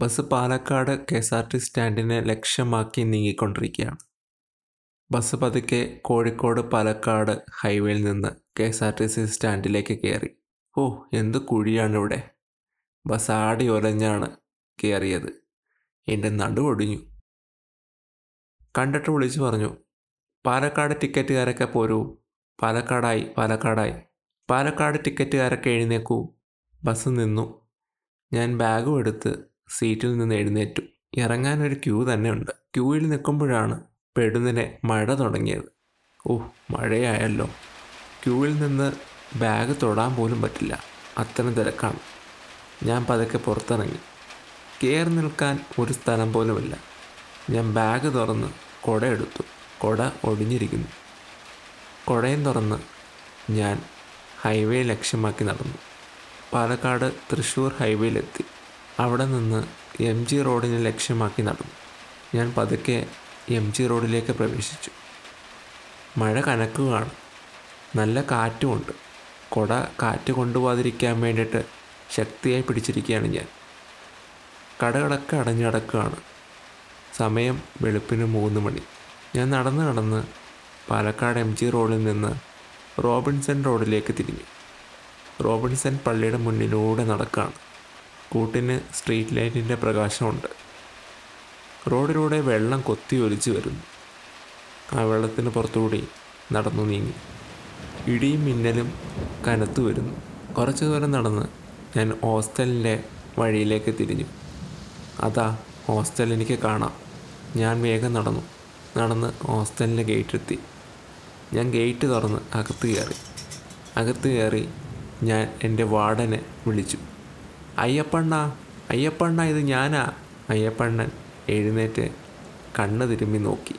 Bus Palakkad K S R T സ്റ്റാൻഡിനെ ലക്ഷ്യമാക്കി നീങ്ങിക്കൊണ്ടിരിക്കുകയാണ്. Bus പതുക്കെ കോഴിക്കോട് പാലക്കാട് ഹൈവേയിൽ നിന്ന് K S R T C സ്റ്റാൻഡിലേക്ക് കയറി. ഓ എന്ത് കുഴിയാണ് ഇവിടെ ബസ് ആടി ഒലഞ്ഞാണ് കയറിയത്. എന്റെ നടുവൊടിഞ്ഞു കണ്ടക്ടർ വിളിച്ചു പറഞ്ഞു പാലക്കാട് ടിക്കറ്റുകാരൊക്കെ പോരൂ. പാലക്കാടായി പാലക്കാടായി. പാലക്കാട് ടിക്കറ്റുകാരൊക്കെ എഴുന്നേക്കൂ. ബസ് നിന്നു. ഞാൻ ബാഗും എടുത്ത് സീറ്റിൽ നിന്ന് എഴുന്നേറ്റു. ഇറങ്ങാൻ ഒരു ക്യൂ തന്നെ ഉണ്ട് ക്യൂവിൽ നിൽക്കുമ്പോഴാണ് പെടുന്നിനെ മഴ തുടങ്ങിയത്. ഓ മഴയായല്ലോ. ക്യൂവിൽ നിന്ന് ബാഗ് തൊടാൻ പോലും പറ്റില്ല. അത്തരം തിരക്കാണ്. ഞാൻ പതുക്കെ പുറത്തിറങ്ങി. കയറി നിൽക്കാൻ ഒരു സ്ഥലം പോലുമില്ല. ഞാൻ ബാഗ് തുറന്ന് കുട എടുത്തു. കുട ഒടിഞ്ഞിരിക്കുന്നു. കുടയും തുറന്ന് ഞാൻ ഹൈവേ ലക്ഷ്യമാക്കി നടന്നു. പാലക്കാട് തൃശ്ശൂർ ഹൈവേയിലെത്തി. അവിടെ നിന്ന് എം ജി റോഡിനെ ലക്ഷ്യമാക്കി നടന്നു. ഞാൻ പതുക്കെ എം ജി റോഡിലേക്ക് പ്രവേശിച്ചു. മഴ കനക്കുകയാണ് നല്ല കാറ്റുമുണ്ട് കുട കാറ്റ് കൊണ്ടുപോകാതിരിക്കാൻ വേണ്ടിയിട്ട് ശക്തിയായി പിടിച്ചിരിക്കുകയാണ് ഞാൻ. കടകളൊക്കെ അടഞ്ഞു കിടക്കുകയാണ്. സമയം വെളുപ്പിന് മൂന്ന് മണി. ഞാൻ നടന്ന് നടന്ന് പാലക്കാട് എം ജി റോഡിൽ നിന്ന് റോബിൻസൺ റോഡിലേക്ക് തിരിഞ്ഞു. റോബിൻസൺ പള്ളിയുടെ മുന്നിലൂടെ നടക്കുകയാണ്. കൂട്ടിന് സ്ട്രീറ്റ് ലൈറ്റിന്റെ പ്രകാശമുണ്ട്. റോഡിലൂടെ വെള്ളം കൊത്തി ഒലിച്ചു വരുന്നു. ആ വെള്ളത്തിന് പുറത്തുകൂടി നടന്നു നീങ്ങി. ഇടിയും മിന്നലും കനത്തു വരുന്നു. കുറച്ചു ദൂരം നടന്ന് ഞാൻ ഹോസ്റ്റലിന്റെ വഴിയിലേക്ക് തിരിഞ്ഞു. അതാ ഹോസ്റ്റൽ എനിക്ക് കാണാം. ഞാൻ വേഗം നടന്നു. നടന്ന് ഹോസ്റ്റലിന്റെ ഗേറ്റെത്തി. ഞാൻ ഗേറ്റ് തുറന്ന് അകത്ത് കയറി. അകത്ത് കയറി ഞാൻ എന്റെ വാർഡനെ വിളിച്ചു. അയ്യപ്പണ്ണ അയ്യപ്പണ്ണ ഇത് ഞാനാ. അയ്യപ്പണ്ണൻ എഴുന്നേറ്റ് കണ്ണ് തിരുമ്മി നോക്കി.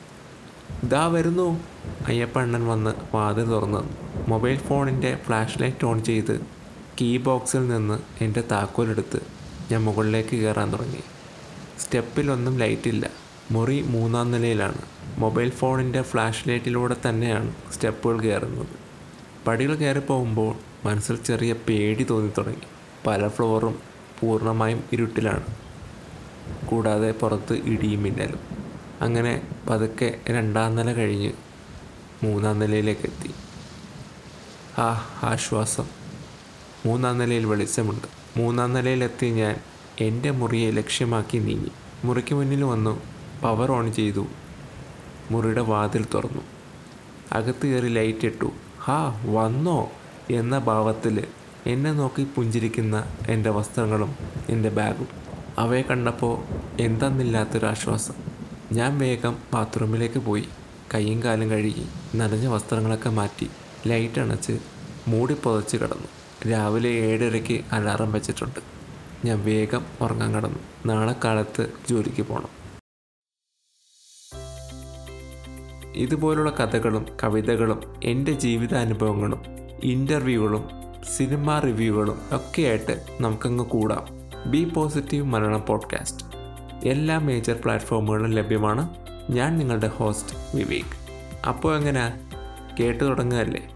ഇതാ വരുന്നു. അയ്യപ്പണ്ണൻ വന്ന് വാതിൽ തുറന്ന്. മൊബൈൽ ഫോണിന്റെ ഫ്ലാഷ് ലൈറ്റ് ഓൺ ചെയ്ത് കീ ബോക്സിൽ നിന്ന് എന്റെ താക്കോലെടുത്ത് ഞാൻ മുകളിലേക്ക് കയറാൻ തുടങ്ങി. സ്റ്റെപ്പിലൊന്നും ലൈറ്റില്ല. മുറി മൂന്നാം നിലയിലാണ്. മൊബൈൽ ഫോണിന്റെ ഫ്ലാഷ് ലൈറ്റിലൂടെ തന്നെയാണ് സ്റ്റെപ്പുകൾ കയറുന്നത്. പടികൾ കയറി പോകുമ്പോൾ മനസ്സിൽ ചെറിയ പേടി തോന്നി തുടങ്ങി. പല ഫ്ലോറും പൂർണമായും ഇരുട്ടിലാണ്. കൂടാതെ പുറത്ത് ഇടിയും മിന്നലും. അങ്ങനെ പതുക്കെ രണ്ടാം നില കഴിഞ്ഞ് മൂന്നാം നിലയിലേക്ക് എത്തി. ആ ആശ്വാസം. മൂന്നാം നിലയിൽ വെളിച്ചമുണ്ട്. മൂന്നാം നിലയിലെത്തി ഞാൻ എന്റെ മുറിയെ ലക്ഷ്യമാക്കി നീങ്ങി. മുറിക്ക് മുന്നിൽ വന്നു പവർ ഓൺ ചെയ്തു. മുറിയുടെ വാതിൽ തുറന്നു. അകത്ത് കയറി ലൈറ്റ് ഇട്ടു. ഹാ വന്നോ? എന്ന ഭാവത്തിൽ എന്നെ നോക്കി പുഞ്ചിരിക്കുന്ന എന്റെ വസ്ത്രങ്ങളും എന്റെ ബാഗും. അവയെ കണ്ടപ്പോൾ എന്തെന്നില്ലാത്തൊരാശ്വാസം. ഞാൻ വേഗം ബാത്റൂമിലേക്ക് പോയി. കൈയും കാലും കഴുകി നനഞ്ഞ വസ്ത്രങ്ങളൊക്കെ മാറ്റി ലൈറ്റ് അണച്ച് മൂടി പുതച്ച് കിടന്നു. രാവിലെ ഏഴരയ്ക്ക് അലാറം വെച്ചിട്ടുണ്ട്. ഞാൻ വേഗം ഉറങ്ങാൻ കിടന്നു. നാളെ കാലത്ത് ജോലിക്ക് പോകണം ഇതുപോലുള്ള കഥകളും കവിതകളും എന്റെ ജീവിതാനുഭവങ്ങളും ഇന്റർവ്യൂകളും സിനിമ റിവ്യൂകളും ഒക്കെയായിട്ട് നമുക്കങ്ങ് കൂടാം. Be positive Malayalam podcast. എല്ലാ മേജർ പ്ലാറ്റ്ഫോമുകളിലും ലഭ്യമാണ്. ഞാൻ നിങ്ങളുടെ ഹോസ്റ്റ് വിവേക്. അപ്പോൾ എങ്ങനെ? കേട്ടു തുടങ്ങുകയല്ലേ?